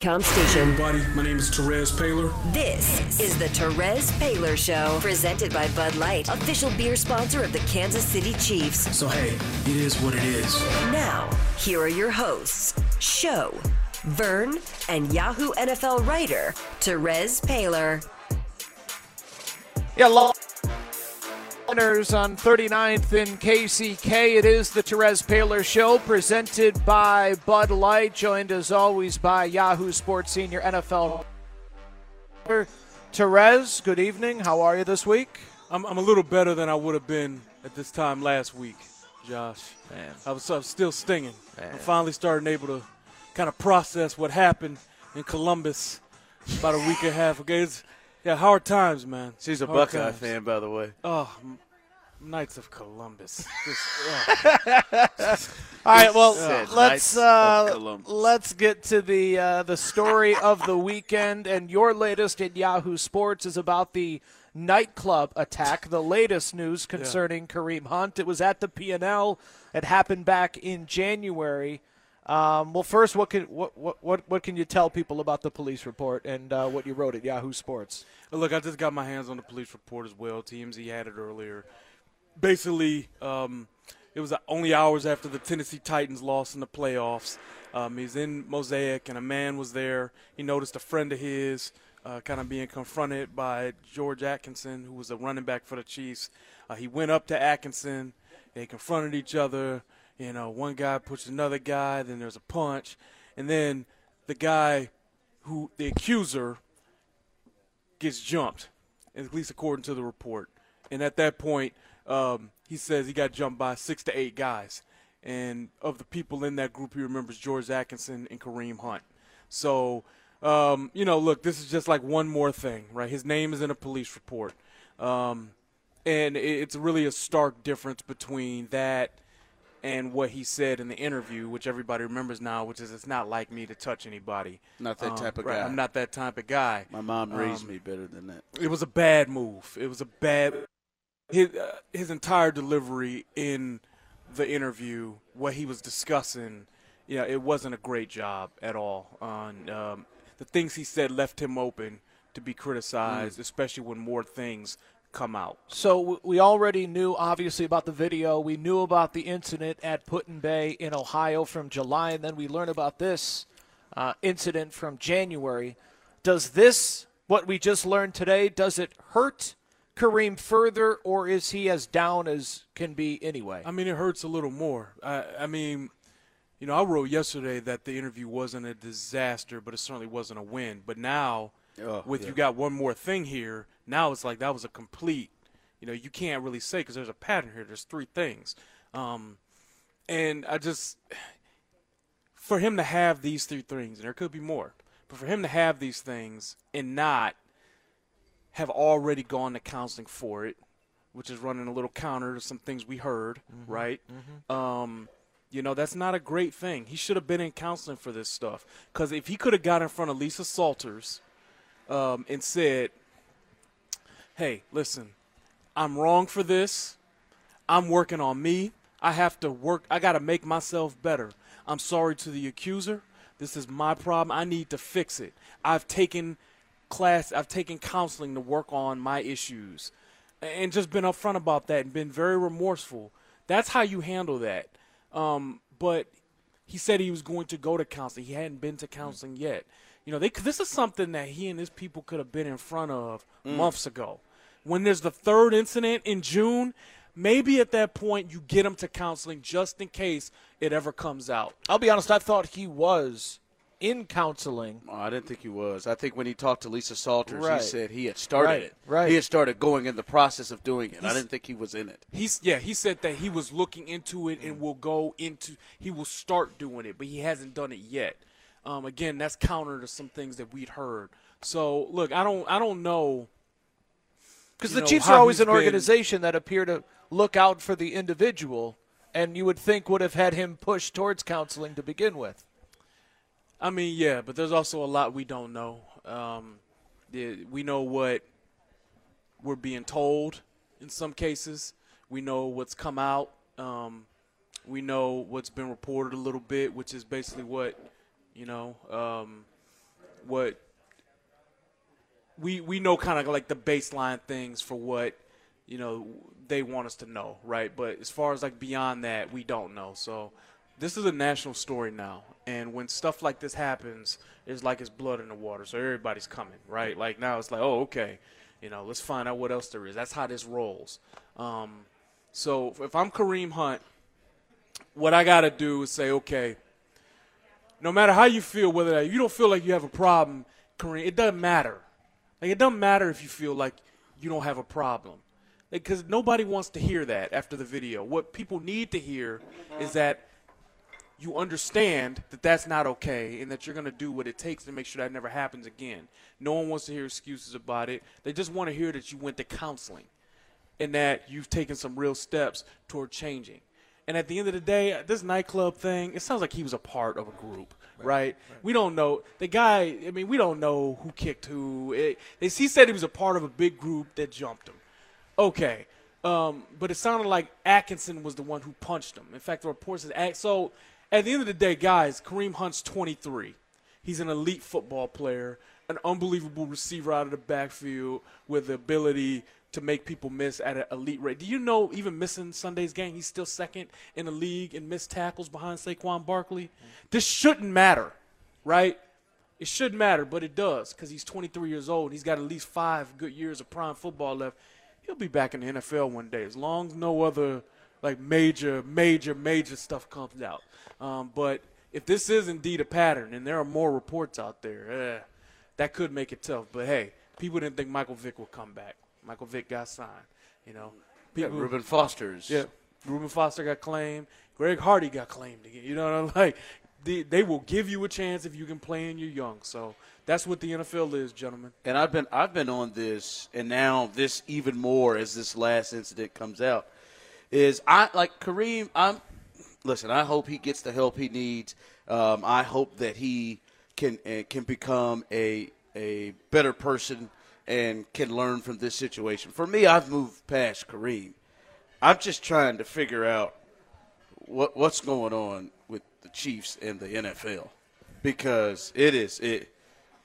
Com station. Everybody, my name is Terez Paylor. This is the Terez Paylor Show, presented by Bud Light, official beer sponsor of the Kansas City Chiefs. So, hey, it is what it is. Now, here are your hosts, Show, Vern, and Yahoo NFL writer, Terez Paylor. Yeah, listeners on 39th in KCK. It is the Terez Paylor Show, presented by Bud Light, joined as always by Yahoo Sports senior NFL. Terez, good evening. How are you this week? I'm, I'm a little better than I would have been at this time last week, Josh. Man. I was, I was still stinging. Man. I'm finally starting able to kind of process what happened in Columbus about a week and a half ago. It's, yeah, hard times, man. She's a Hard Buckeye times. fan, by the way. Oh, Knights of Columbus. Just, oh. All right, well, Said let's uh, let's get to the uh, the story of the weekend, and your latest in Yahoo Sports is about the nightclub attack. The latest news concerning Kareem Hunt. It was at the PNL. It happened back in January. Um, well, first, what can what, what what can you tell people about the police report and uh, what you wrote at Yahoo Sports? Look, I just got my hands on the police report as well. TMZ had it earlier. Basically, um, it was only hours after the Tennessee Titans lost in the playoffs. Um, he's in Mosaic, and a man was there. He noticed a friend of his uh, kind of being confronted by George Atkinson, who was a running back for the Chiefs. Uh, he went up to Atkinson. They confronted each other. You know, one guy pushes another guy. Then there's a punch, and then the guy who the accuser gets jumped, at least according to the report. And at that point, um, he says he got jumped by six to eight guys. And of the people in that group, he remembers George Atkinson and Kareem Hunt. So, um, you know, look, this is just like one more thing, right? His name is in a police report. Um, and it's really a stark difference between that and what he said in the interview, which everybody remembers now, which is it's not like me to touch anybody. Not that Um, type of right, guy. I'm not that type of guy. My mom raised Um, me better than that. It was a bad move. It was a bad. His uh, his entire delivery in the interview, what he was discussing, yeah, it wasn't a great job at all. On um, the things he said left him open to be criticized, especially when more things come out. So we already knew, obviously, about the video. We knew about the incident at Put-in-Bay in Ohio from July, and then we learn about this uh, incident from January. Does this, what we just learned today, does it hurt Kareem further, or is he as down as can be anyway? I mean, it hurts a little more. I, I mean, you know, I wrote yesterday that the interview wasn't a disaster, but it certainly wasn't a win. But now, Oh, with yeah. you got one more thing here, now it's like that was a complete. You know, you can't really say because there's a pattern here. There's three things, um, and I just for him to have these three things, and there could be more, but for him to have these things and not have already gone to counseling for it, which is running a little counter to some things we heard, right? Um, you know, that's not a great thing. He should have been in counseling for this stuff. Because if he could have got in front of Lisa Salters um, and said, hey, listen, I'm wrong for this. I'm working on me. I have to work. I got to make myself better. I'm sorry to the accuser. This is my problem. I need to fix it. I've taken class, I've taken counseling to work on my issues and just been upfront about that and been very remorseful. That's how you handle that. Um, but he said he was going to go to counseling. He hadn't been to counseling yet. You know, they, this is something that he and his people could have been in front of months ago. When there's the third incident in June, maybe at that point you get him to counseling just in case it ever comes out. I'll be honest, I thought he was in counseling. Oh, I didn't think he was. I think when he talked to Lisa Salters, Right. he said he had started Right, it. right. He had started going in the process of doing it. I didn't think he was in it. He's yeah, he said that he was looking into it and will go into he will start doing it, but he hasn't done it yet. Um, again, that's counter to some things that we'd heard. So look, I don't I don't know Because the know, Chiefs are always an been- organization that appear to look out for the individual, and you would think would have had him push towards counseling to begin with. I mean, yeah, but there's also a lot we don't know. Um, we know what we're being told in some cases. We know what's come out. Um, we know what's been reported a little bit, which is basically what you know. Um, what we we know kind of like the baseline things for what you know they want us to know, right? But as far as like beyond that, we don't know. So this is a national story now, and when stuff like this happens, it's like it's blood in the water. So everybody's coming, right? Like now it's like, oh, okay, you know, let's find out what else there is. That's how this rolls. Um, so if I'm Kareem Hunt, what I got to do is say, okay, no matter how you feel, whether you don't feel like you have a problem, Kareem, it doesn't matter. Like it doesn't matter if you feel like you don't have a problem, because like, nobody wants to hear that after the video. What people need to hear is that you understand that that's not okay and that you're going to do what it takes to make sure that never happens again. No one wants to hear excuses about it. They just want to hear that you went to counseling and that you've taken some real steps toward changing. And at the end of the day, this nightclub thing, it sounds like he was a part of a group, right? right? right. We don't know. The guy, I mean, we don't know who kicked who. It, he said he was a part of a big group that jumped him. Okay. Um, but it sounded like Atkinson was the one who punched him. In fact, the report says so. At the end of the day, guys, Kareem Hunt's 23. He's an elite football player, an unbelievable receiver out of the backfield with the ability to make people miss at an elite rate. Do you know, even missing Sunday's game, he's still second in the league in missed tackles behind Saquon Barkley? Mm-hmm. This shouldn't matter, right? It shouldn't matter, but it does because he's 23 years old. He's got at least five good years of prime football left. He'll be back in the NFL one day as long as no other like major, major, major stuff comes out. Um, but if this is indeed a pattern, and there are more reports out there, eh, that could make it tough. But hey, people didn't think Michael Vick would come back. Michael Vick got signed. You know, people, yeah, Reuben Foster's. Yeah, Reuben Foster got claimed. Greg Hardy got claimed again. You know what I'm like? They, they will give you a chance if you can play and you're young. So that's what the NFL is, gentlemen. And I've been I've been on this, and now this even more as this last incident comes out. Is I like Kareem? I'm listen. I hope he gets the help he needs. Um, I hope that he can uh, can become a a better person and can learn from this situation. For me, I've moved past Kareem. I'm just trying to figure out what what's going on with the Chiefs and the NFL because it is it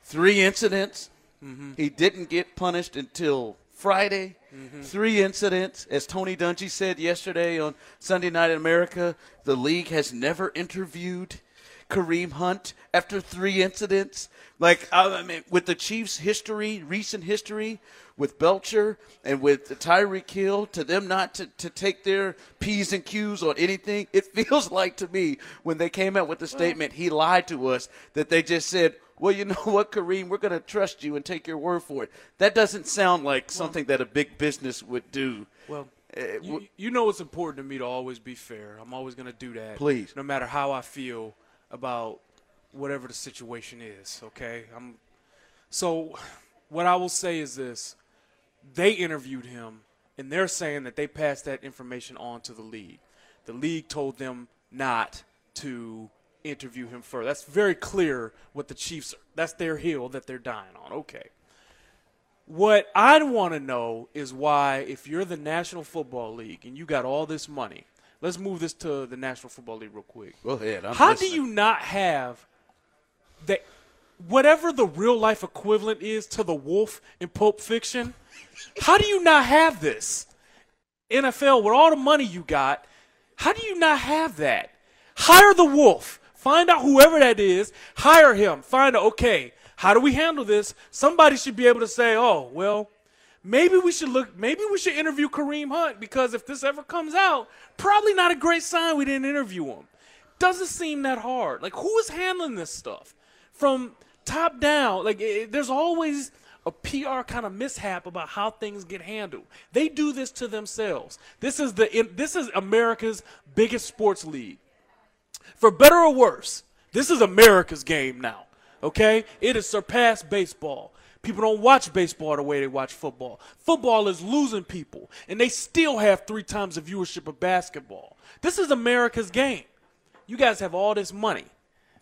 three incidents. Mm-hmm. He didn't get punished until Friday. Mm-hmm. Three incidents, as Tony Dungy said yesterday on Sunday Night in America. The league has never interviewed Kareem Hunt after three incidents. Like I mean, with the Chiefs' history, recent history with Belcher and with Tyreek Hill, to them not to, to take their p's and q's on anything, it feels like to me when they came out with the statement he lied to us that they just said, well, you know what, Kareem, we're going to trust you and take your word for it. That doesn't sound like something that a big business would do. Well, uh, you, you, know it's important to me to always be fair. I'm always going to do that. Please. No matter how I feel about whatever the situation is. Okay, I'm. So, what I will say is this: they interviewed him, and they're saying that they passed that information on to the league. The league told them not to interview him further. That's very clear. What the Chiefs that's their hill that they're dying on. Okay. What I'd want to know is why, if you're the National Football League and you got all this money, let's move this to the National Football League real quick. Go ahead. I'm How listening. do you not have the whatever the real life equivalent is to the wolf in Pulp Fiction? how do you not have this? NFL, with all the money you got, how do you not have that? Hire the wolf. Find out whoever that is. Hire him. Find out, okay, how do we handle this? Somebody should be able to say, oh, well, maybe we should look, maybe we should interview Kareem Hunt because if this ever comes out, probably not a great sign we didn't interview him. Doesn't seem that hard. Like, who is handling this stuff? from top down. Like it, there's always a PR kind of mishap about how things get handled. They do this to themselves. This is the this is America's biggest sports league. For better or worse, this is America's game now. Okay? It has surpassed baseball. People don't watch baseball the way they watch football. Football is losing people, and they still have three times the viewership of basketball. This is America's game. You guys have all this money.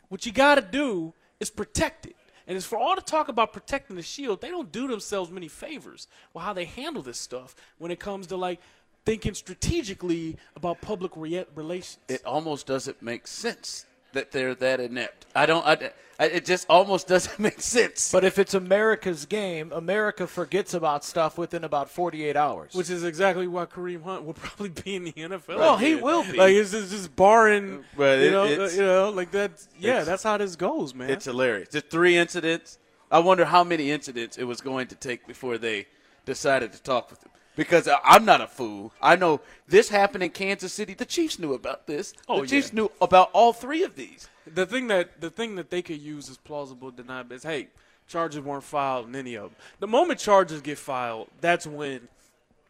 What you got to do is protect it. And as for all the talk about protecting the shield, they don't do themselves many favors with how they handle this stuff when it comes to like thinking strategically about public re- relations. It almost doesn't make sense that they're that inept. I don't. I, it just almost doesn't make sense. But if it's America's game, America forgets about stuff within about 48 hours. Which is exactly why Kareem Hunt will probably be in the NFL. Well, he again. will be. Like it's just, just barring, uh, But you it- know, you know, like that. Yeah, that's how this goes, man. It's hilarious. The three incidents. I wonder how many incidents it was going to take before they decided to talk with him. Because I- I'm not a fool. I know this happened in Kansas City. The Chiefs knew about this. Oh, the Chiefs yeah. knew about all three of these. The thing that the thing that they could use as plausible deniability is, hey, charges weren't filed in any of them. The moment charges get filed, that's when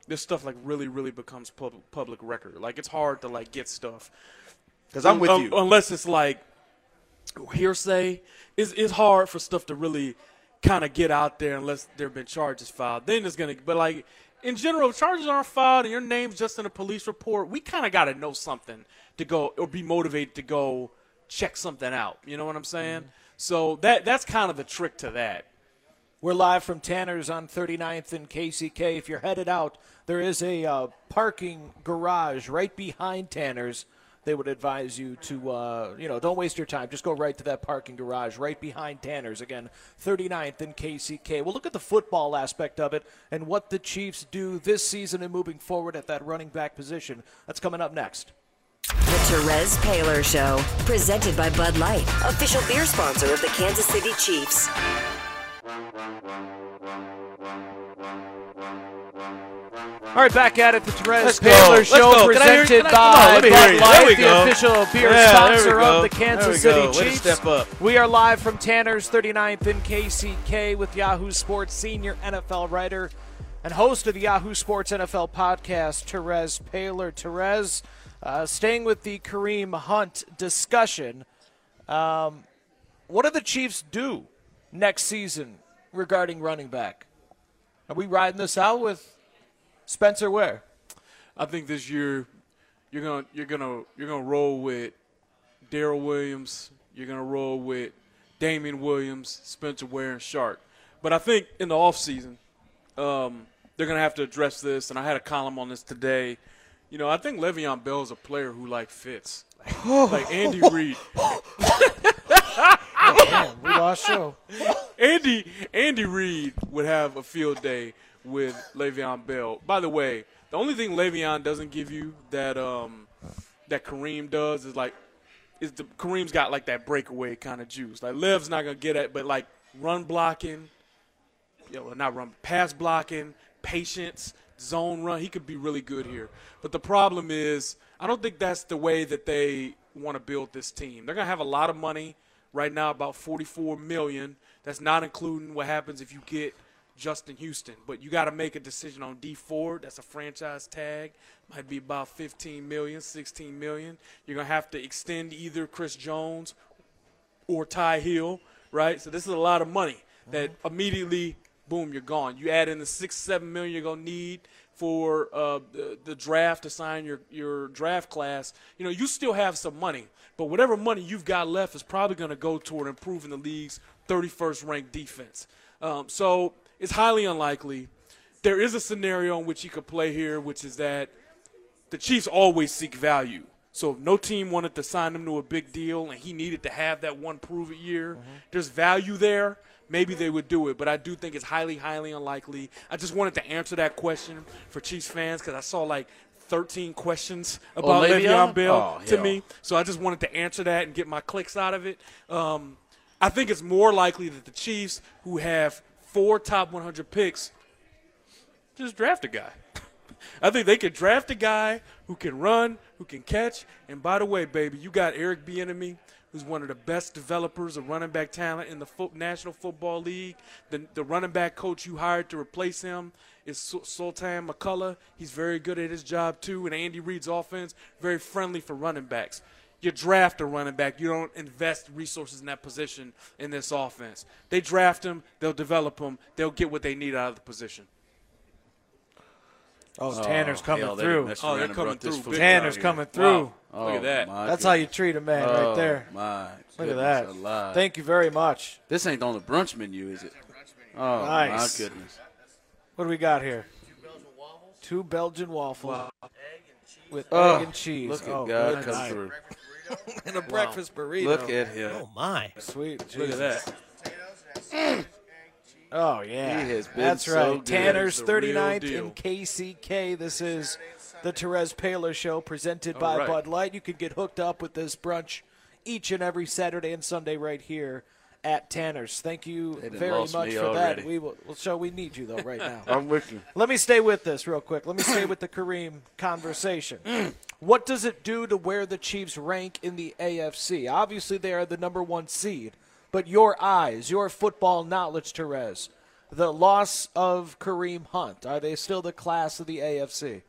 this stuff like really, really becomes public public record. Like it's hard to like get stuff Because I'm with Un- you. unless it's like hearsay. It's, it's hard for stuff to really kind of get out there unless there have been charges filed. Then it's gonna, but like in general, if charges aren't filed and your name's just in a police report, we kind of got to know something to go or be motivated to go check something out. You know what I'm saying? So that that's kind of the trick to that. We're live from Tanner's on 39th and KCK. If you're headed out, there is a uh, parking garage right behind Tanner's. They would advise you to, uh, you know, don't waste your time. Just go right to that parking garage right behind Tanner's. Again, 39th and KCK. We'll look at the football aspect of it and what the Chiefs do this season and moving forward at that running back position. That's coming up next. The Terez Paylor Show, presented by Bud Light, official beer sponsor of the Kansas City Chiefs. All right, back at it. The Terez Let's. Paylor Show, go. Can I hear- presented can I- come on, by let me hear Bud. Light, the official beer Yeah, sponsor of the Kansas City. Way Chiefs. step up. We are live from Tanner's 39th and KCK with Yahoo Sports senior NFL writer and host of the Yahoo Sports NFL podcast, Terez Paylor. Terez, uh, staying with the Kareem Hunt discussion, um, what do the Chiefs do next season regarding running back? Are we riding this out with Spencer Ware? I think this year you're gonna you're gonna you're gonna roll with Darrel Williams. You're gonna roll with Damien Williams, Spencer Ware, and Shark. But I think in the offseason, um, they're gonna have to address this. And I had a column on this today. You know, I think Le'Veon Bell is a player who like fits. like Andy Reid. Man, we lost show. Andy Andy Reid would have a field day with Le'Veon Bell. By the way, the only thing Le'Veon doesn't give you that um that Kareem does is like is the Kareem's got like that breakaway kind of juice. Like Lev's not gonna get it, but like run blocking, you know, not run pass blocking, patience, zone run, he could be really good here. But the problem is I don't think that's the way that they want to build this team. They're gonna have a lot of money right now, about 44 million. That's not including what happens if you get Justin Houston. But you got to make a decision on Dee Ford. That's a franchise tag. Might be about 15 million, 16 million. You're gonna have to extend either Chris Jones or Ty Hill, right? So this is a lot of money that mm-hmm. immediately, boom, you're gone. You add in the six, seven million you're gonna need for uh, the, the draft to sign your your draft class. You know, you still have some money, but whatever money you've got left is probably gonna go toward improving the league's 31st ranked defense. Um, so it's highly unlikely. There is a scenario in which he could play here, which is that the Chiefs always seek value. So if no team wanted to sign him to a big deal and he needed to have that one prove it year, there's value there. Maybe they would do it, but I do think it's highly, highly unlikely. I just wanted to answer that question for Chiefs fans because I saw like 13 questions about Le'Veon? Le'Veon Bell Oh, to hell. me. So I just wanted to answer that and get my clicks out of it. Um, I think it's more likely that the Chiefs, who have four top 100 picks, just draft a guy. I think they could draft a guy who can run, who can catch. And by the way, baby, you got Eric Bieniemy, who's one of the best developers of running back talent in the fo- National Football League. The, the running back coach you hired to replace him is Sul- Sultan McCullough. He's very good at his job too. And Andy Reid's offense very friendly for running backs. You draft a running back. You don't invest resources in that position in this offense. They draft him. They'll develop him. They'll get what they need out of the position. Oh, Tanner's coming hell, through. mess Oh, they're coming brought this through Tanner's coming through. Wow. Oh, Look at oh, that. my That's how you treat a man Oh, right there. My Look at goodness that. alive. Thank you very much. This ain't on the brunch menu, is it? Oh Nice. my goodness. What do we got here? Two Belgian waffles with Oh, egg and oh, cheese. Look at oh, God very come nice. through. and a breakfast burrito. Look at him. Oh my! Sweet. Jesus. Look at that. Oh yeah, He has been that's so right. good. Tanner's It's the 39th in KCK. This is the Terez Paylor Show presented by right. Bud Light. You can get hooked up with this brunch each and every Saturday and Sunday right here at Tanner's. Thank you very much for already. that. We will. So we need you though right now. I'm with you. Let me stay with this real quick. Let me stay with the Kareem conversation. Mm. what does it do to where the Chiefs rank in the AFC? Obviously, they are the number one seed, but your eyes, your football knowledge, Terez, the loss of Kareem Hunt, are they still the class of the AFC?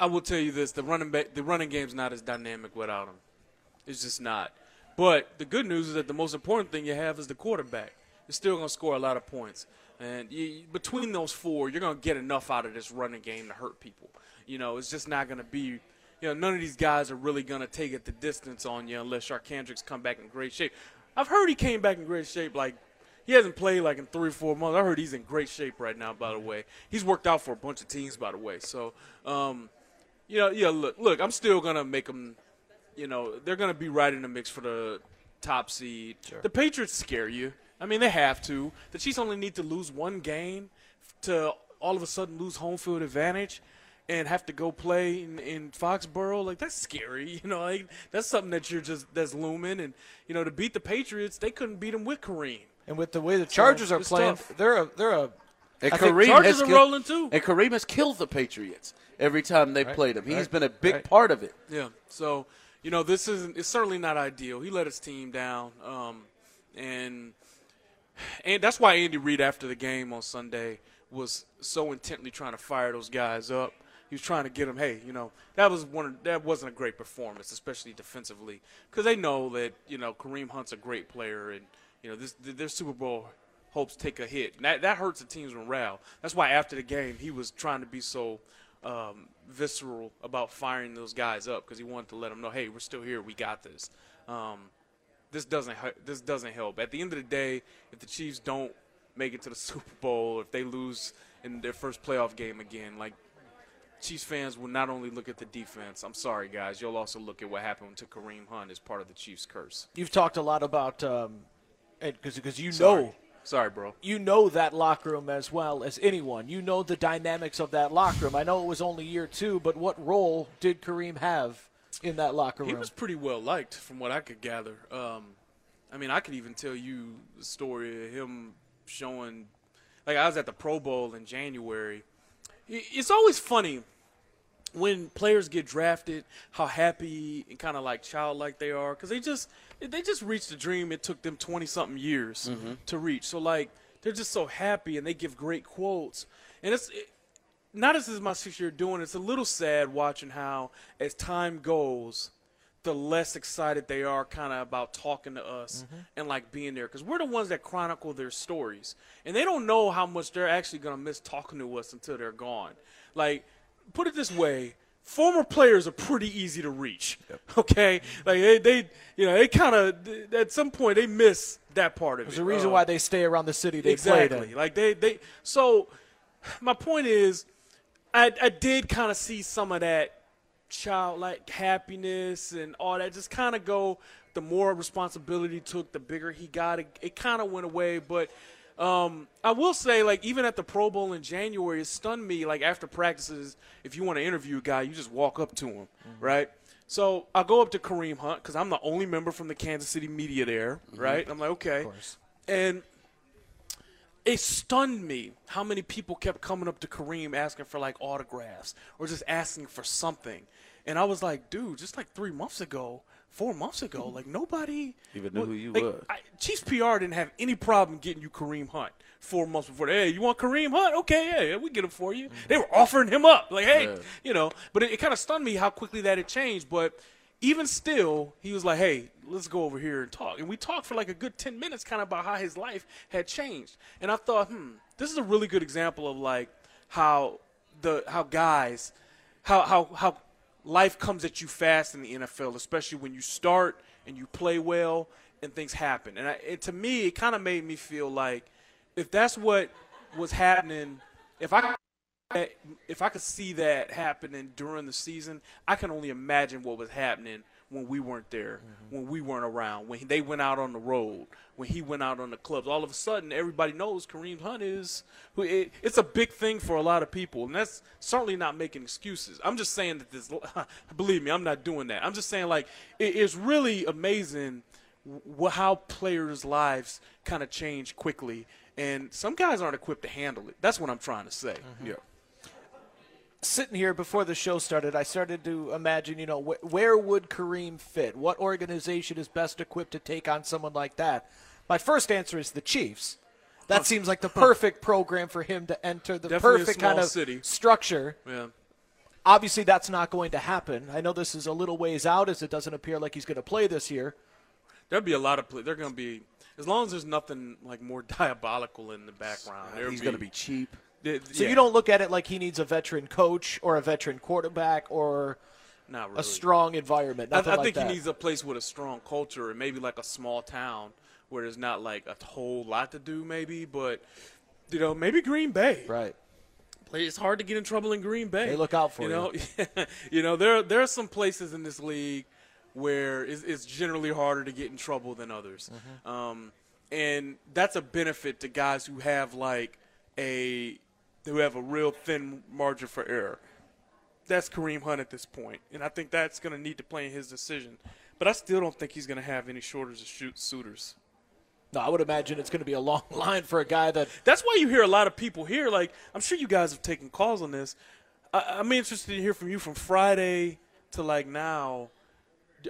I will tell you this: the running back, the running game's not as dynamic without him. It's just not. But the good news is that the most important thing you have is the quarterback. You're still going to score a lot of points, and you, between those four, you're going to get enough out of this running game to hurt people. You know, it's just not going to be. You know, none of these guys are really going to take it the distance on you unless Charcandrick's come back in great shape. I've heard he came back in great shape. Like he hasn't played like in three or four months. I heard he's in great shape right now. By the way, he's worked out for a bunch of teams. By the way, so. Um, you know, yeah. Look, look. I'm still gonna make them. You know, they're gonna be right in the mix for the top seed. The Patriots scare you. I mean, they have to. The Chiefs only need to lose one game to all of a sudden lose home field advantage and have to go play in, in Foxborough. Like that's scary. You know, like that's something that you're just that's looming. And you know, to beat the Patriots, they couldn't beat them with Kareem. And with the way the Chargers are playing, tough. they're a they're a And I Kareem Chargers has are killed- rolling, too. And Kareem has killed the Patriots every time they played him. He's right, been a big right. part of it. Yeah. So, you know, this isn't it's certainly not ideal. He let his team down. Um, and and that's why Andy Reid after the game on Sunday was so intently trying to fire those guys up. He was trying to get him. hey, you know, that was one that wasn't a great performance, especially defensively, because they know that you know Kareem Hunt's a great player, and you know this their Super Bowl hopes take a hit. And that that hurts the team's morale. That's why after the game he was trying to be so um, visceral about firing those guys up because he wanted to let them know, hey, we're still here, we got this. Um, this doesn't this doesn't help. At the end of the day, if the Chiefs don't make it to the Super Bowl, if they lose in their first playoff game again, like Chiefs fans will not only look at the defense. I'm sorry, guys. You'll also look at what happened to Kareem Hunt as part of the Chiefs' curse. You've talked a lot about um, because because you Sorry. know Sorry, bro. you know that locker room as well as anyone. You know the dynamics of that locker room. I know it was only year two, but what role did Kareem have in that locker room? He was pretty well liked, from what I could gather. Um, I mean, I could even tell you the story of him showing, like I was at the Pro Bowl in January. It's always funny when players get drafted, how happy and kind of like childlike they are, because they just they just reached a dream it took them twenty something years mm-hmm. to reach. So like they're just so happy and they give great quotes, and it's. It, not as as much as you're doing. It's a little sad watching how, as time goes, the less excited they are kind of about talking to us and like being there because we're the ones that chronicle their stories. And they don't know how much they're actually going to miss talking to us until they're gone. Like put it this way former players are pretty easy to reach okay? Like they, they you know they kind of at some point they miss that part of There's it. there's a reason Uh, why they stay around the city they exactly. Like they, they. So, my point is, I, I did kind of see some of that childlike happiness and all that just kind of go. The more responsibility took, the bigger he got. It, it kind of went away, but. Um, I will say, like, even at the Pro Bowl in January, it stunned me. Like, after practices, if you want to interview a guy, you just walk up to him, right? So I go up to Kareem Hunt because I'm the only member from the Kansas City media there, right? I'm like, okay. And it stunned me how many people kept coming up to Kareem asking for like autographs or just asking for something. And I was like, dude, just like three months ago, four months ago, like nobody Even knew who you like, was. I, Chiefs PR didn't have any problem getting you Kareem Hunt four months before. Hey, you want Kareem Hunt? Okay, yeah, yeah we get him for you. Mm-hmm. They were offering him up, like, hey, Yeah. you know. But it, it kind of stunned me how quickly that had changed. But even still, he was like, hey, let's go over here and talk. And we talked for like a good 10 minutes kind of about how his life had changed. And I thought, hmm, this is a really good example of like how the how guys how how how life comes at you fast in the NFL, especially when you start and you play well and things happen. And I, it, to me, it kind of made me feel like if that's what was happening, if I if I could see that happening during the season, I can only imagine what was happening when we weren't there, Mm-hmm. when we weren't around, when they went out on the road, when he went out on the clubs. All of a sudden, everybody knows Kareem Hunt is. It, it's a big thing for a lot of people, and that's certainly not making excuses. I'm just saying that this. Believe me, I'm not doing that. I'm just saying like it is really amazing how players' lives kind of change quickly, and some guys aren't equipped to handle it. That's what I'm trying to say. Yeah. Sitting here before the show started, I started to imagine, you know, wh- where would Kareem fit? What organization is best equipped to take on someone like that? My first answer is the Chiefs. That seems like the perfect program for him to enter, the Definitely perfect kind of city. structure. Yeah. Obviously, that's not going to happen. I know this is a little ways out as it doesn't appear like he's going to play this year. There'll be a lot of play. They're going to be as long as there's nothing like more diabolical in the background. there'll He's going to be cheap. So yeah, you don't look at it like he needs a veteran coach or a veteran quarterback or not really. a strong environment. I, I like think that. he needs a place with a strong culture and maybe like a small town where there's not like a whole lot to do. Maybe, but you know, maybe Green Bay. right. It's hard to get in trouble in Green Bay. They look out for you. Know, you know, there there are some places in this league where it's, it's generally harder to get in trouble than others, Mm-hmm. um, and that's a benefit to guys who have like a who have a real thin margin for error. That's Kareem Hunt at this point, and I think that's going to need to play in his decision. But I still don't think he's going to have any shortage of shoot suitors. No, I would imagine it's going to be a long line for a guy that That's why you hear a lot of people here. Like, I'm sure you guys have taken calls on this. I, I'm interested to hear from you from Friday to like now.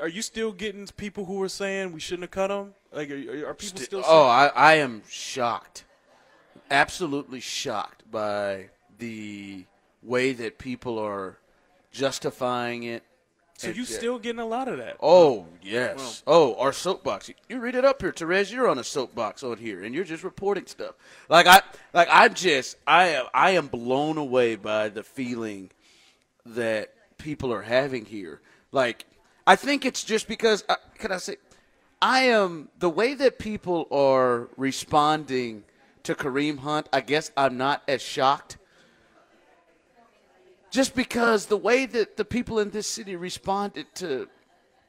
Are you still getting people who are saying we shouldn't have cut him? Like, are, are people still? Oh, I, I am shocked, absolutely shocked by the way that people are justifying it. so you still getting a lot of that? Oh yes. oh, our soapbox. You read it up here, Terez. You're on a soapbox on here, and you're just reporting stuff. Like I, like I'm just, I am, I am blown away by the feeling that people are having here. Like I think it's just because. Uh, can I say? I am the way that people are responding to Kareem Hunt. I guess I'm not as shocked just because the way that the people in this city responded to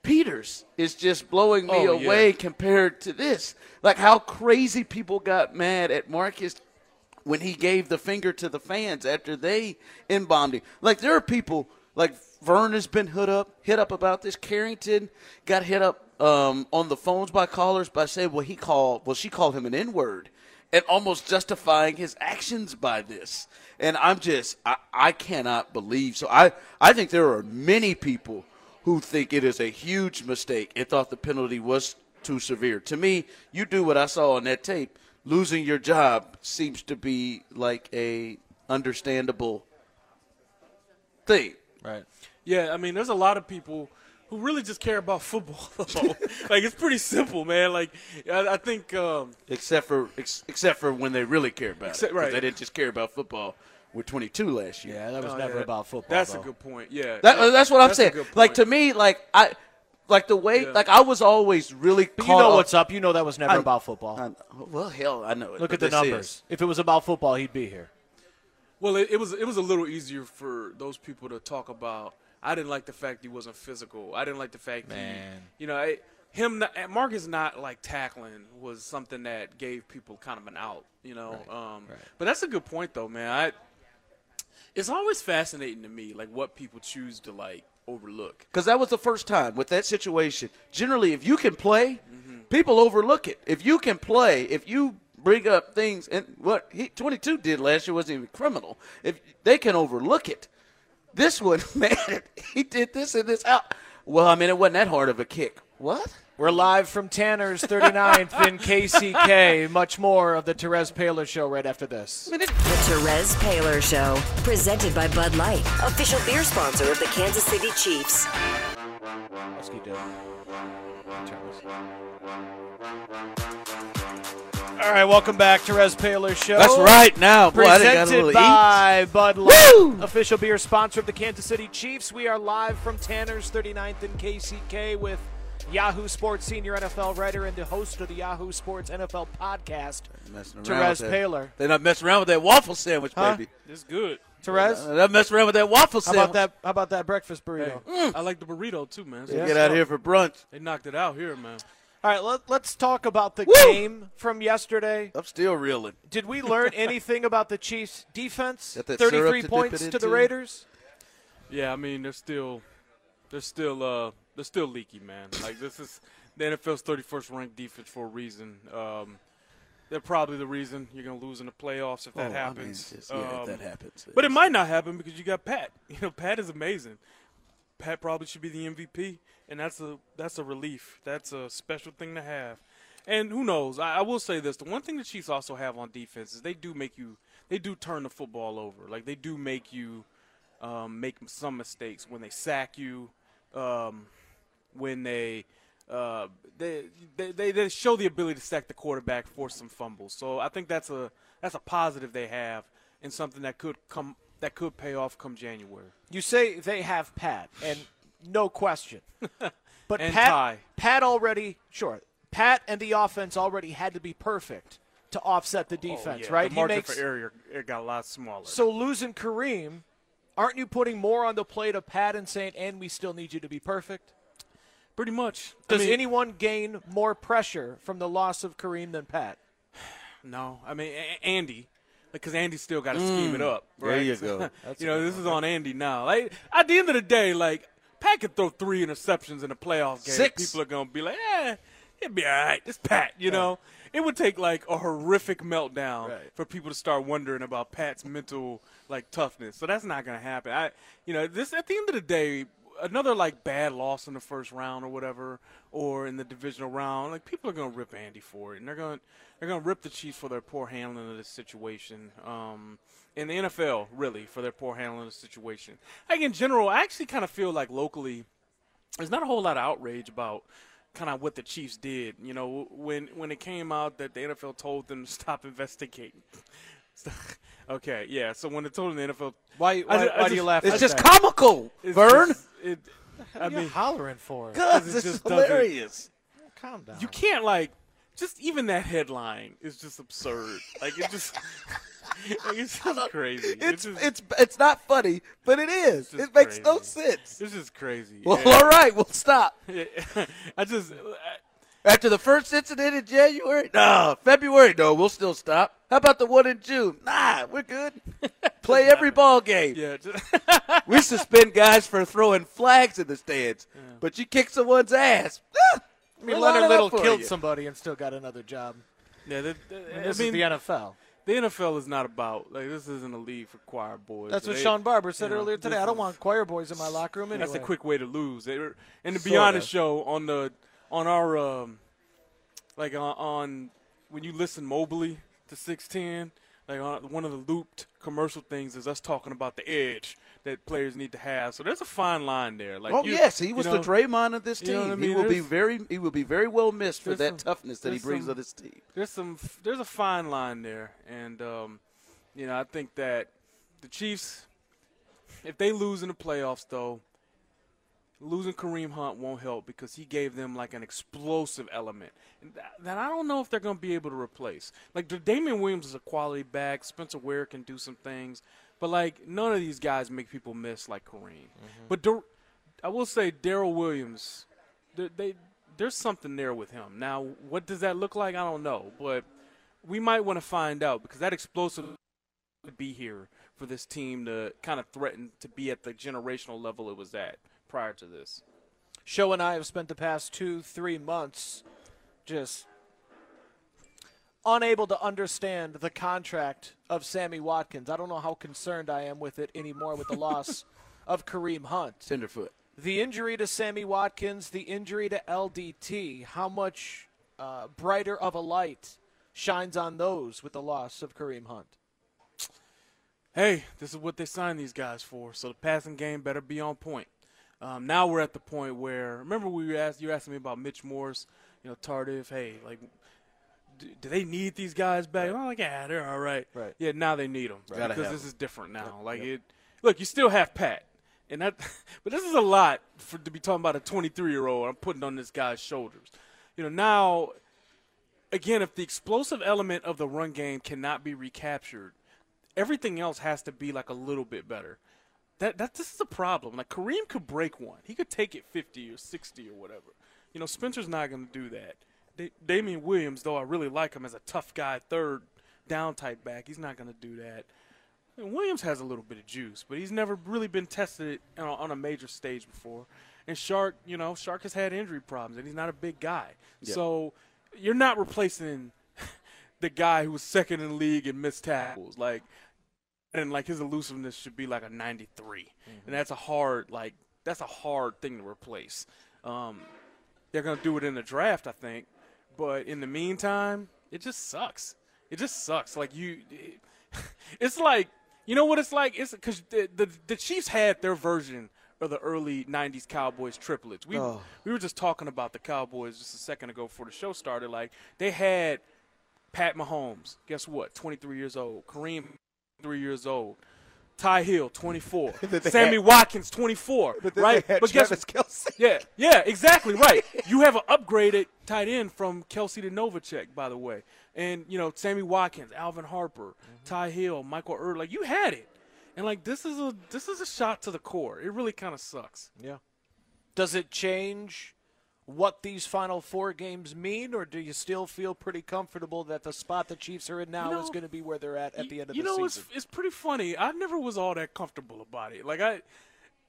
Peters is just blowing me Oh, yeah. away compared to this. Like how crazy people got mad at Marcus when he gave the finger to the fans after they embalmed him. Like there are people like Vern has been hit up, hit up about this. Carrington got hit up um, on the phones by callers by saying, well, he called, well, she called him an N word, and almost justifying his actions by this. And I'm just, I, I cannot believe. So I, I think there are many people who think it is a huge mistake and thought the penalty was too severe. To me, you do what I saw on that tape. Losing your job seems to be like a understandable thing. right. Yeah, I mean, there's a lot of people who really just care about football. like it's pretty simple, man. Like I, I think. Um, Except for ex- except for when they really care about Except- it. 'Cause right. They didn't just care about football with 22 last year. Yeah, that was oh, never yeah, about football. That's though. a good point. Yeah, That, that's what I'm That's a saying. good Like to me, like I, like the way, Yeah. like I was always really. But you know what's up. You know that was never I- about football. I, well, hell, I know it. Look at the numbers. is- If it was about football, he'd be here. Well, it, it was it was a little easier for those people to talk about. I didn't like the fact he wasn't physical. I didn't like the fact Man. he, you know, I, him not, Marcus not like tackling was something that gave people kind of an out. You know, um, but that's a good point though, man. I, it's always fascinating to me, like what people choose to like overlook. Because that was the first time with that situation. Generally, if you can play, Mm-hmm. people overlook it. If you can play, if you bring up things, and what he 22 did last year wasn't even criminal. If they can overlook it, this one, man, he did this and this out. Well, I mean, it wasn't that hard of a kick. What? We're live from Tanner's 39th in KCK. Much more of the Terez Paylor Show right after this. I mean, The Terez Paylor Show, presented by Bud Light, official beer sponsor of the Kansas City Chiefs. Let's keep doing it. Turn this. All right, welcome back, Terez Paylor Show. that's right. Now, boy, I got a Presented little eat. by Bud Light, Woo! official beer sponsor of the Kansas City Chiefs. We are live from Tanner's 39th in KCK with Yahoo Sports senior NFL writer and the host of the Yahoo Sports NFL podcast, Messing around Terez with that. Paylor. They're not messing around with that waffle sandwich, Huh? baby. It's good. Terez, They're not messing around with that waffle how sandwich. about that? How about that breakfast burrito? I like the burrito too, man. Yeah. Get out here for brunch. They knocked it out here, man. All right, let, let's talk about the Woo! game from yesterday. I'm still reeling. Did we learn anything about the Chiefs' defense? Got that syrup 33 to dip points it to the into? Raiders. Yeah, I mean they're still, they're still, uh, they're still leaky, man. Like this is the NFL's 31st ranked defense for a reason. Um, they're probably the reason you're gonna lose in the playoffs if that Oh, I mean, happens. it's just- yeah, if Um, that happens. But it might not happen because you got Pat. You know, Pat is amazing. Pat probably should be the MVP, and that's a that's a relief. That's a special thing to have. And who knows? I, I will say this: the one thing the Chiefs also have on defense is they do make you, they do turn the football over. Like they do make you um, make some mistakes when they sack you, um, when they, uh, they, they they they show the ability to sack the quarterback, force some fumbles. So I think that's a that's a positive they have, and something that could come that could pay off come January. You say they have Pat, and no question. But And Pat, Ty. Pat already, sure, Pat and the offense already had to be perfect to offset the defense, Oh, yeah. right? The He margin makes- for error it got a lot smaller. so losing Kareem, aren't you putting more on the plate of Pat and saying, and we still need you to be perfect? pretty much. I Does mean, anyone gain more pressure from the loss of Kareem than Pat? No, I mean A- Andy, because Andy still got to mm. scheme it up. There Right? you go. you know, this is on Andy now. Like at the end of the day, like Pat could throw three interceptions in a playoff game. Six. People are gonna be like, eh, it'd be all right. It's Pat. You know, it would take like a horrific meltdown Right. for people to start wondering about Pat's mental like toughness. So that's not gonna happen. I, you know, this at the end of the day. Another like bad loss in the first round or whatever, or in the divisional round, like people are gonna rip Andy for it, and they're gonna they're gonna rip the Chiefs for their poor handling of this situation. Um, in the NFL, really, for their poor handling of the situation. Like in general, I actually kind of feel like locally, there's not a whole lot of outrage about kind of what the Chiefs did. You know, when when it came out that the NFL told them to stop investigating. okay, yeah. So when they told them the NFL, Why, why, I why do you just- laugh It's at just that? comical, it's Vern. just- it, I What are you mean, hollering for? It this is just doesn't- hilarious. Calm down. you can't like just even that headline is just absurd. Like it just, like, it's just crazy. It's just, it's it's not funny, but it is. just It makes no sense. This is crazy. Well, And- all right, we'll stop. I just After the first incident in January? No. February? No, we'll still stop. How about the one in June? Nah, we're good. Play every ball game. yeah. Just, We suspend guys for throwing flags in the stands, but you kick someone's ass. I mean, Leonard Little killed you. somebody and still got another job. yeah. The, the- I mean, I this mean, is the NFL. The NFL is not about like this isn't a league for choir boys. That's what They- Sean Barber said you know, earlier today. I don't is- want choir boys in my locker room anyway. That's a quick way to lose. They were, and to be Sorta. honest, show on the on our um, like on, on when you listen mobily to six ten, like on one of the looped commercial things is us talking about the edge that players need to have. So there's a fine line there. Like Oh you- yes, he you was know, the Draymond of this you know team. I He mean? will be very he will be very well missed for that some- toughness that he brings some- on his team. there's some there's a fine line there, and um, you know I think that the Chiefs, if they lose in the playoffs, though, losing Kareem Hunt won't help because he gave them like an explosive element that, that I don't know if they're going to be able to replace. Like the Damien Williams is a quality back, Spencer Ware can do some things, but like none of these guys make people miss like Kareem. Mm-hmm. But Dar- I will say Darrel Williams, they, they there's something there with him. Now, what does that look like? I don't know, but we might want to find out because that explosive to be here for this team to kind of threaten to be at the generational level it was at prior to this. Show and I have spent the past two, three months just unable to understand the contract of Sammy Watkins. I don't know how concerned I am with it anymore with the loss of Kareem Hunt. Tenderfoot. The injury to Sammy Watkins, the injury to LDT, how much uh, brighter of a light shines on those with the loss of Kareem Hunt? hey, this is what they signed these guys for. So the passing game better be on point. Um, now we're at the point where remember we asked you asking me about Mitch Morse, you know, Tardif. Hey, like, do, do they need these guys back? I'm like, yeah, they're all right. Right. Yeah, now they need them Gotta because this them. is different now. Like it, look, you still have Pat, and that, but this is a lot for to be talking about a 23 year old. I'm putting on this guy's shoulders. You know, now, again, if the explosive element of the run game cannot be recaptured, everything else has to be like a little bit better. That that this is a problem. Like Kareem could break one. He could take it 50 or 60 or whatever. You know, Spencer's not going to do that. Da- Damien Williams, though I really like him as a tough guy, third down type back, he's not going to do that. And Williams has a little bit of juice, but he's never really been tested on a, on a major stage before. And Shark, you know, Shark has had injury problems, and he's not a big guy. So you're not replacing the guy who was second in the league in missed tackles. Like, and like his elusiveness should be like a 93, and that's a hard like that's a hard thing to replace. Um, they're gonna do it in the draft, I think, but in the meantime, it just sucks. It just sucks. Like you, it's like you know what it's like. It's because the, the the Chiefs had their version of the early '90s Cowboys triplets. We oh. we were just talking about the Cowboys just a second ago before the show started. Like they had Pat Mahomes. Guess what? 23 years old. Kareem, three years old. Ty Hill, 24. Sammy Watkins, 24. right? but guess Kelsey. yeah, yeah, exactly right. You have an upgraded tight end from Kelsey to Novacek, by the way, and you know Sammy Watkins, Alvin Harper, Ty Hill, Michael Earl. Like you had it, and like this is a this is a shot to the core. It really kind of sucks. Yeah. Does it change what these final four games mean, or do you still feel pretty comfortable that the spot the Chiefs are in now You know, is going to be where they're at at the end of you the know, season? it's it's pretty funny. I never was all that comfortable about it. Like I,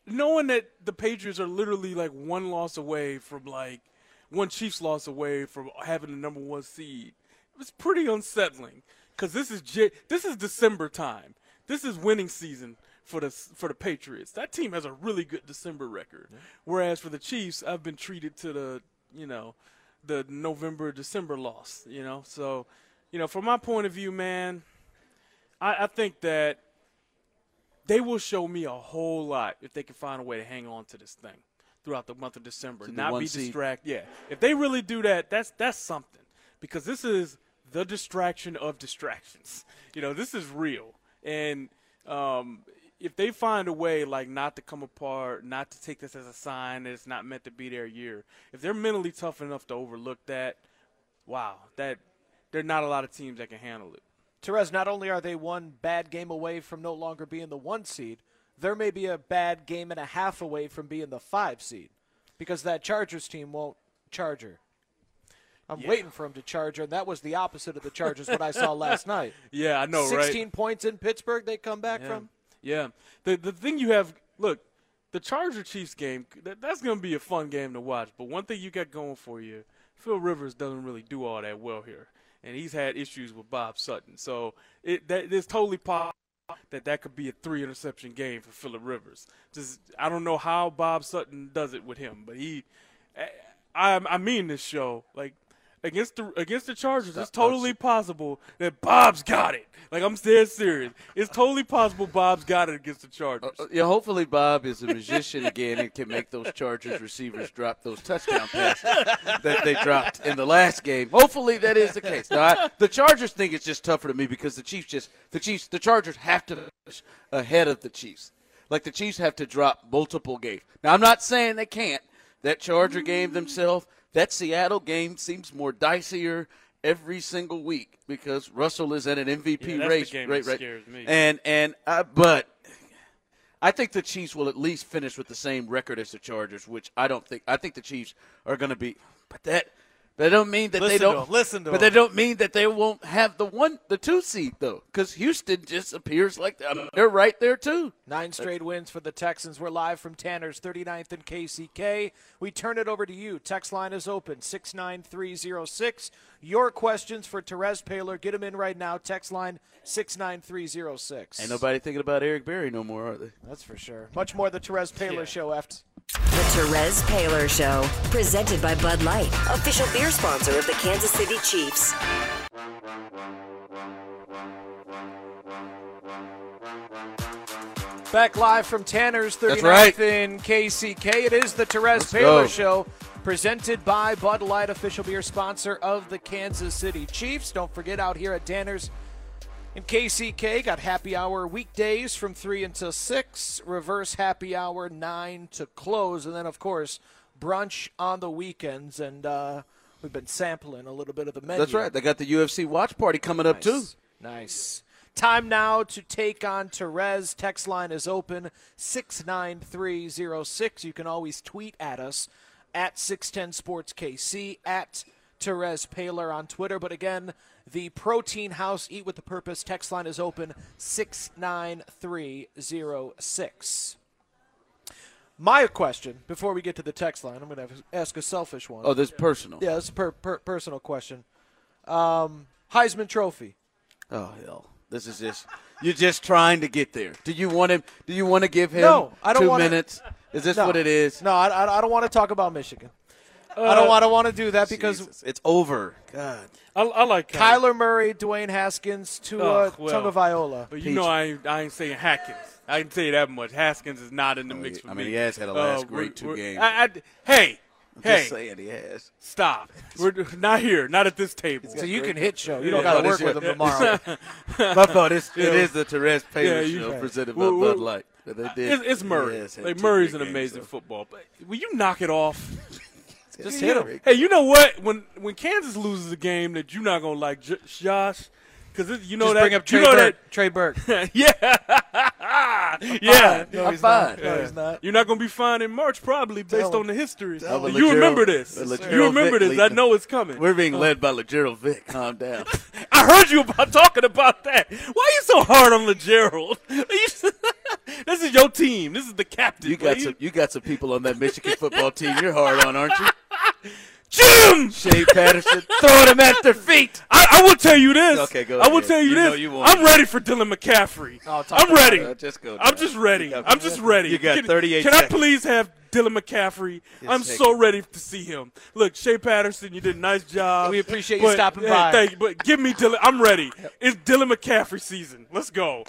knowing that the Patriots are literally like one loss away from like one Chiefs loss away from having the number one seed. It was pretty unsettling because this is J- this is December time. This is winning season for the for the Patriots. That team has a really good December record. Whereas for the Chiefs, I've been treated to the you know the November December loss. You know, so you know from my point of view, man. I, I think that they will show me a whole lot if they can find a way to hang on to this thing throughout the month of December. The Not be distracted. Yeah. If they really do that, that's that's something. Because this is the distraction of distractions. You know, this is real. And um, if they find a way like not to come apart, not to take this as a sign that it's not meant to be their year, if they're mentally tough enough to overlook that, wow, that there are not a lot of teams that can handle it. Terez, not only are they one bad game away from no longer being the one seed, there may be a bad game and a half away from being the five seed because that Chargers team won't Charger. I'm waiting for him to Charger, and that was the opposite of the Chargers what I saw last night. Yeah, I know, right? 16 points in Pittsburgh they come back Yeah. from. Yeah. The the thing you have look, the Charger Chiefs game that, that's going to be a fun game to watch. But one thing you got going for you, Phil Rivers doesn't really do all that well here, and he's had issues with Bob Sutton. So it that it's totally possible that that could be a three interception game for Philip Rivers. Just I don't know how Bob Sutton does it with him, but he. I I mean this show like. Against the against the Chargers, it's totally possible that Bob's got it. Like I'm dead serious. It's totally possible Bob's got it against the Chargers. Uh, Yeah, hopefully Bob is a magician again and can make those Chargers receivers drop those touchdown passes that they dropped in the last game. Hopefully that is the case. Now, I, the Chargers thing is just tougher to me because the Chiefs just the Chiefs the Chargers have to finish ahead of the Chiefs. Like the Chiefs have to drop multiple games. Now I'm not saying they can't. That Charger game themselves, that Seattle game seems more dicier every single week because Russell is at an MVP Yeah, race. right, that right. And and uh, but I think the Chiefs will at least finish with the same record as the Chargers, which I don't think. I think the Chiefs are going to be, but that that don't mean that Listen they don't. him, listen to but him. that don't mean that they won't have the one, the two seed though, because Houston just appears like I mean, they're right there too. Nine straight wins for the Texans. We're live from Tanner's 39th and KCK. We turn it over to you. Text line is open 69306. Your questions for Terez Paylor. Get them in right now. Text line 69306. Ain't nobody thinking about Eric Berry no more, are they? That's for sure. Much more the Terez Paylor show after. The Terez Paylor Show, presented by Bud Light, official beer sponsor of the Kansas City Chiefs. Back live from Tanner's 39th right. in KCK. It is the Terez Let's Paylor go. Show, presented by Bud Light, official beer sponsor of the Kansas City Chiefs. Don't forget out here at Tanner's, In KCK, got happy hour weekdays from 3 until 6, reverse happy hour 9 to close, and then, of course, brunch on the weekends. And uh, we've been sampling a little bit of the menu. That's right. They got the UFC watch party coming up too. Nice. Nice. Time now to take on Terez. Text line is open 69306. You can always tweet at us at 610 Sports KC at Terez Paylor on Twitter. But again, the Protein House Eat with the Purpose text line is open 69306. My question before we get to the text line, I'm going to ask a selfish one. Oh, this personal. Yeah, this is a per, per, personal question. Um, Heisman Trophy. Oh hell. This is just you're just trying to get there. Do you want him? Do you want to give him No, I don't two wanna- minutes? Is this No. what it is? No, I, I don't want to talk about Michigan. I don't want to want to do that because Jesus, it's over. God. I, I like Kyler. Kyler Murray, Dwayne Haskins, Tua Ugh, well. Tagovailoa. But you know, I ain't, I ain't saying Haskins. I can tell you that much. Haskins is not in the Oh, mix he- for I me. mean, he has had a last Uh, great two games. I, I, hey, hey, Just saying he has. stop. We're not here. Not at this table. So you can hit show. You don't Yeah. got to Oh, work with year. him tomorrow. My fault. It's, Yeah. is the Terez Paylor Yeah, show Right. presented by Well, well, Bud Light. But they did. It's, it's Murray. He has had like Murray's big an games, amazing so. football. But will you knock it off? Just hit him. Hey, you know what? When when Kansas loses a game that you're not gonna like, J- Josh, because you know Just that bring up Trey you know Burke. Trey Burke. that yeah, yeah. No, I'm he's fine. not. No, he's not. You're not gonna be fine in March, probably based Tell him. on the history. Tell him. You remember this. Legero You remember Vic this. I know it's coming. We're being uh, led by LaGerald Vick. Calm down. I heard you about talking about that. Why are you so hard on LaGerald? this is your team. This is the captain. You got Will some. You got some people on that Michigan football team. You're hard on, aren't you? Jim. Shea Patterson throwing them at their feet. I, I will tell you this. Okay, go I will ahead. tell you, You know this. you want I'm ready for Dylan McCaffrey. Oh, I'm ready. Just go. I'm just ready. I'm just ready. You got Can- 38 Can I please have Dylan McCaffrey? I'm take so ready to see him. Look, Shea Patterson, you did a nice job. We appreciate you But- stopping hey, by. Thank you, but give me Dylan. I'm ready. It's Dylan McCaffrey season. Let's go.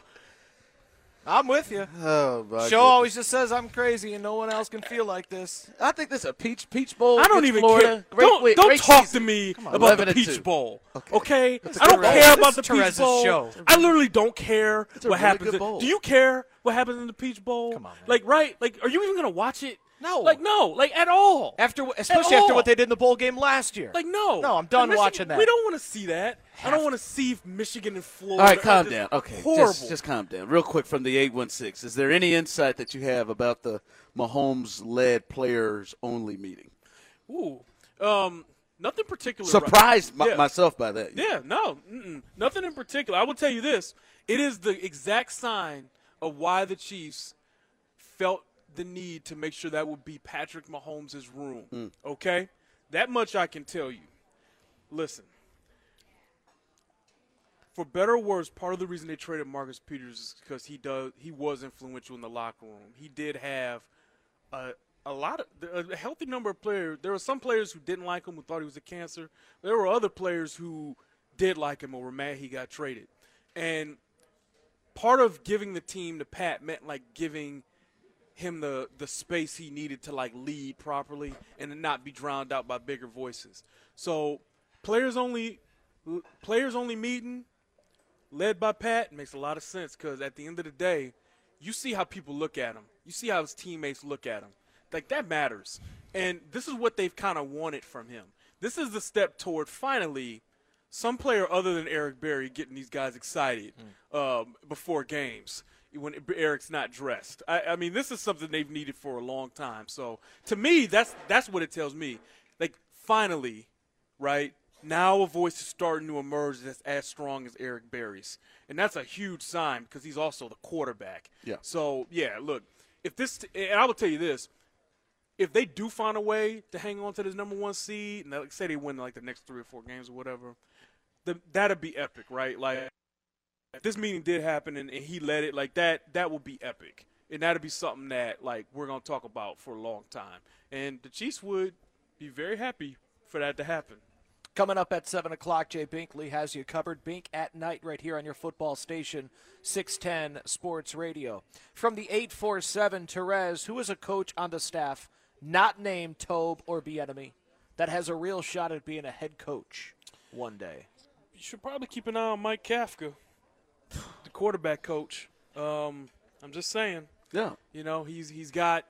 I'm with you. Oh my Show goodness. always just says I'm crazy and no one else can feel like this. I think this is a peach peach bowl. I don't even Florida. care. Great- don't wait, don't great talk season. to me on, about the Peach two. Bowl. Okay. Okay, That's a I don't good bowl. care This about is the Terez's Peach Bowl. show. I literally don't care a what really happens. good bowl. Do you care what happens in the Peach Bowl? Come on, man. Like right? Like are you even gonna watch it? No. Like no. Like at all. After, especially after what they did in the bowl game last year. Like no. No, I'm done Like, Michigan- watching that. We don't want to see that. I don't want to see Michigan and Florida. All right, are calm just down. Okay, horrible. Just, just calm down. Real quick from the 816. Is there any insight that you have about the Mahomes-led players-only meeting? Ooh. Um. Nothing particular. right- Surprised Yeah. myself by that. Yeah, no, mm-mm, nothing in particular. I will tell you this: it is the exact sign of why the Chiefs felt the need to make sure that would be Patrick Mahomes' room. Mm. Okay, that much I can tell you. Listen, for better or worse, part of the reason they traded Marcus Peters is because he does he was influential in the locker room. He did have a a lot of a healthy number of players. There were some players who didn't like him, who thought he was a cancer. There were other players who did like him or were mad he got traded. And part of giving the team to Pat meant like giving him the the space he needed to like lead properly and not be drowned out by bigger voices. So players only players only meeting led by Pat makes a lot of sense because at the end of the day, you see how people look at him. You see how his teammates look at him. Like that matters. And this is what they've kind of wanted from him. This is the step toward finally some player other than Eric Berry getting these guys excited um, before games when Eric's not dressed. I, I mean, this is something they've needed for a long time. So to me, that's that's what it tells me. Like finally, right now, a voice is starting to emerge that's as strong as Eric Berry's, and that's a huge sign because he's also the quarterback. Yeah. So yeah, look, if this, and I will tell you this, if they do find a way to hang on to this number one seed, and like say they win like the next three or four games or whatever, the, that'd be epic, right? Like if this meeting did happen and, and he led it like that, that would be epic, and that'd be something that like we're gonna talk about for a long time, and the Chiefs would be very happy for that to happen. Coming up at 7 o'clock, Jay Binkley has you covered. Bink at night right here on your football station, 610 Sports Radio. From the 847, Terez, who is a coach on the staff, not named Toub or Bieniemy, that has a real shot at being a head coach one day. You should probably keep an eye on Mike Kafka. The quarterback coach. Um, I'm just saying. Yeah. You know, he's he's got.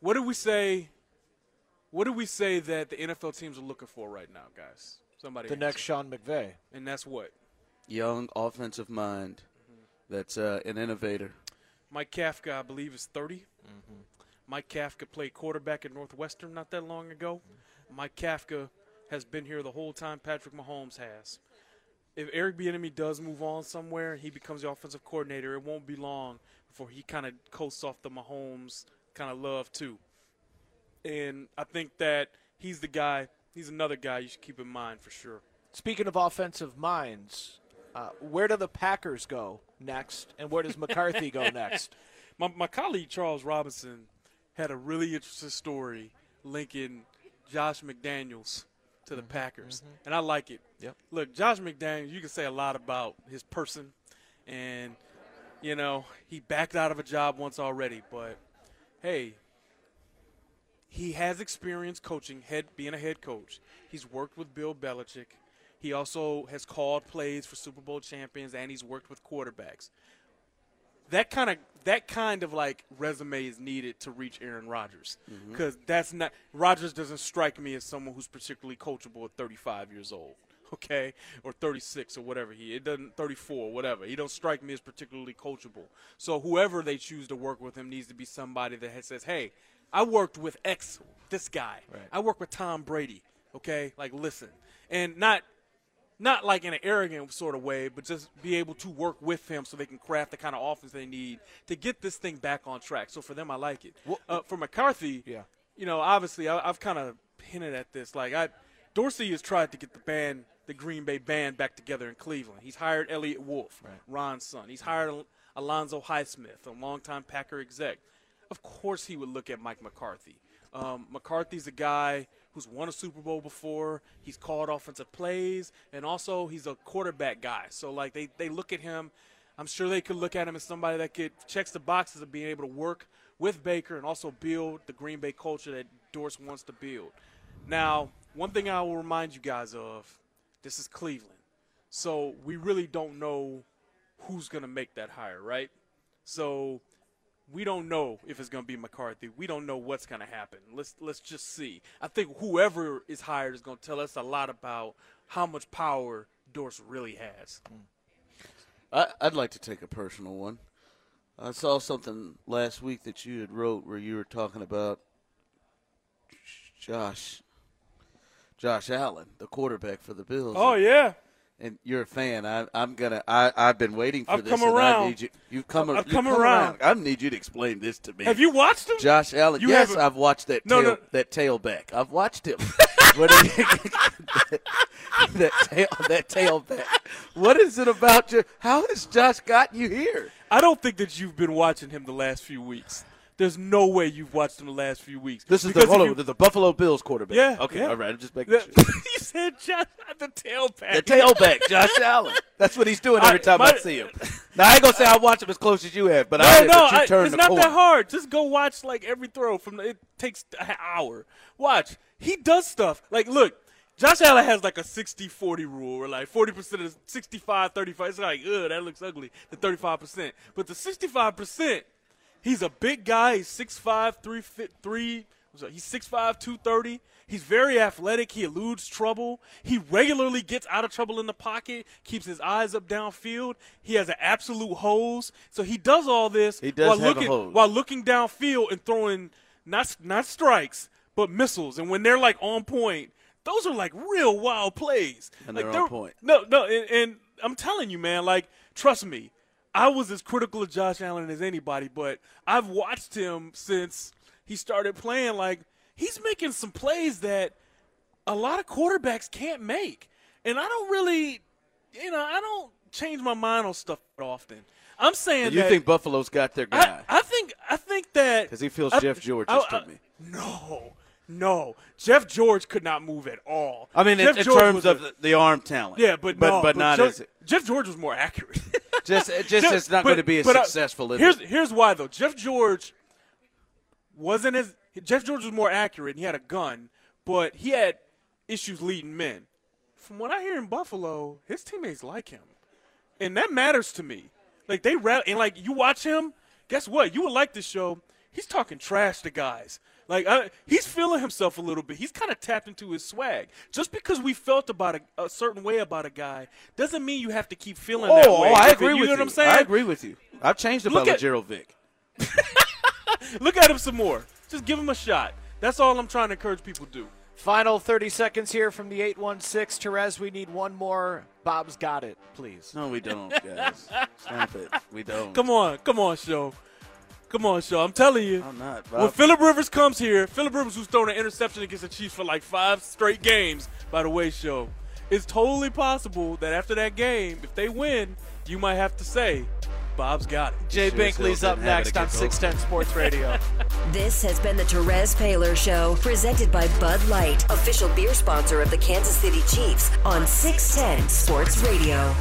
What do we say? What do we say that the NFL teams are looking for right now, guys? Somebody. The answer. next Sean McVay. and that's what Young offensive mind. That's uh, an innovator. Mike Kafka, I believe, is 30. Mike Kafka played quarterback at Northwestern not that long ago. Mike Kafka has been here the whole time Patrick Mahomes has. If Eric Bieniemy does move on somewhere and he becomes the offensive coordinator, it won't be long before he kind of coasts off the Mahomes kind of love too. And I think that he's the guy. He's another guy you should keep in mind for sure. Speaking of offensive minds, uh, where do the Packers go next, and where does McCarthy go next? My, my colleague Charles Robinson had a really interesting story linking Josh McDaniels to the mm-hmm. Packers, mm-hmm. and I like it. Yep. Look, Josh McDaniels, you can say a lot about his person, and you know he backed out of a job once already, but hey, he has experience coaching, head being a head coach. He's worked with Bill Belichick. He also has called plays for Super Bowl champions, and he's worked with quarterbacks that kind of that kind of like resume is needed to reach Aaron Rodgers. Mm-hmm. Because that's not Rodgers doesn't strike me as someone who's particularly coachable at 35 years old, okay, or 36 or whatever he it doesn't 34 whatever. He don't strike me as particularly coachable. So whoever they choose to work with him needs to be somebody that has, says, hey, I worked with X this guy, I work with Tom Brady, okay, like listen, and not not like in an arrogant sort of way, but just be able to work with him so they can craft the kind of offense they need to get this thing back on track. So for them, I like it. Uh, for McCarthy, Yeah. you know, obviously I, I've kind of hinted at this. Like I, Dorsey has tried to get the band, the Green Bay band, back together in Cleveland. He's hired Eliot Wolf, Ron's son. He's hired Al- Alonzo Highsmith, a longtime Packer exec. Of course, he would look at Mike McCarthy. Um, McCarthy's a guy who's won a Super Bowl before. He's called offensive plays, and also he's a quarterback guy. So like they, they look at him. I'm sure they could look at him as somebody that could checks the boxes of being able to work with Baker and also build the Green Bay culture that Dorsey wants to build. Now, one thing I will remind you guys of: this is Cleveland, so we really don't know who's going to make that hire, right? So we don't know if it's going to be McCarthy. We don't know what's going to happen. Let's let's just see. I think whoever is hired is going to tell us a lot about how much power Dorsey really has. Hmm. I, I'd like to take a personal one. I saw something last week that you had wrote where you were talking about Josh, Josh Allen, the quarterback for the Bills. Oh yeah, and you're a fan. I, I'm gonna. I, I've been waiting for I've this. come and I around. need you. You've come. I've you've come around. I need you to explain this to me. have you watched him? Josh Allen. You yes, haven't- I've watched that No, tail, no. that tailback. I've watched him. what is that tail that tailback? What is it about you? How has Josh got you here? I don't think that you've been watching him the last few weeks. There's no way you've watched him the last few weeks. This is Because the, hold you- on, the Buffalo Bills quarterback. Yeah, Okay. yeah. All right. I'm just making sure. you said Josh, the tailback. The tailback, Josh Allen. That's what he's doing every I- time I see him. Now I ain't gonna say I watch him as close as you have, but No, I no, but you I, turn it's not corner. that hard. Just go watch like every throw from. The, it takes an hour. Watch. He does stuff. Like, look, Josh Allen has like a 60-40 rule, where like 40% is 65, 35. It's like, ugh, that looks ugly. The 35%, but the 65%, he's a big guy. He's 6'5", 3 fit three. He's 6'5", 230. He's very athletic. He eludes trouble. He regularly gets out of trouble in the pocket, keeps his eyes up downfield. He has an absolute hose. So he does all this does while looking while looking downfield and throwing not not strikes, but missiles. And when they're like on point, those are like real wild plays. And like they're on point. No, no, and, and I'm telling you, man, like trust me, I was as critical of Josh Allen as anybody, but I've watched him since he started playing. Like he's making some plays that a lot of quarterbacks can't make, and I don't really, you know, I don't change my mind on stuff often. I'm saying that You think Buffalo's got their guy? I think I think that Because he feels I- Jeff George I- just took me. No, no, Jeff George could not move at all. I mean, in, Jeff in George terms of a- the, arm talent. yeah, but but no, but not Jeff, as Jeff George was more accurate. just just Jeff- it's not but- going to be as uh, successful. is here's it? here's why though. Jeff George wasn't as Jeff George was more accurate. and He had a gun, but he had issues leading men. From what I hear in Buffalo, his teammates like him, and that matters to me. Like they and like you watch him. Guess what? You would like this show. He's talking trash to guys. Like uh, he's feeling himself a little bit. He's kind of tapped into his swag. Just because we felt about a, a, certain way about a guy doesn't mean you have to keep feeling oh, that way. Oh, I If- agree you with know you. what I'm saying? I agree with you. I've changed about Look at- Gerald Vick. Look at him some more. Just give him a shot. That's all I'm trying to encourage people to do. Final 30 seconds here from the 816. Terez, we need one more. Bob's got it, please. No, we don't, guys. Stop it. We don't. Come on, come on, show. Come on, show. I'm telling you. I'm not. When Bob. Philip Rivers comes here, Philip Rivers who's thrown an interception against the Chiefs for like five straight games, by the way, show. It's totally possible that after that game, if they win, you might have to say, Bob's got it. Jay Sure Binkley's up didn't have it next on 610 Sports Radio. This has been the Terez Paylor Show, presented by Bud Light, official beer sponsor of the Kansas City Chiefs on 610 Sports Radio.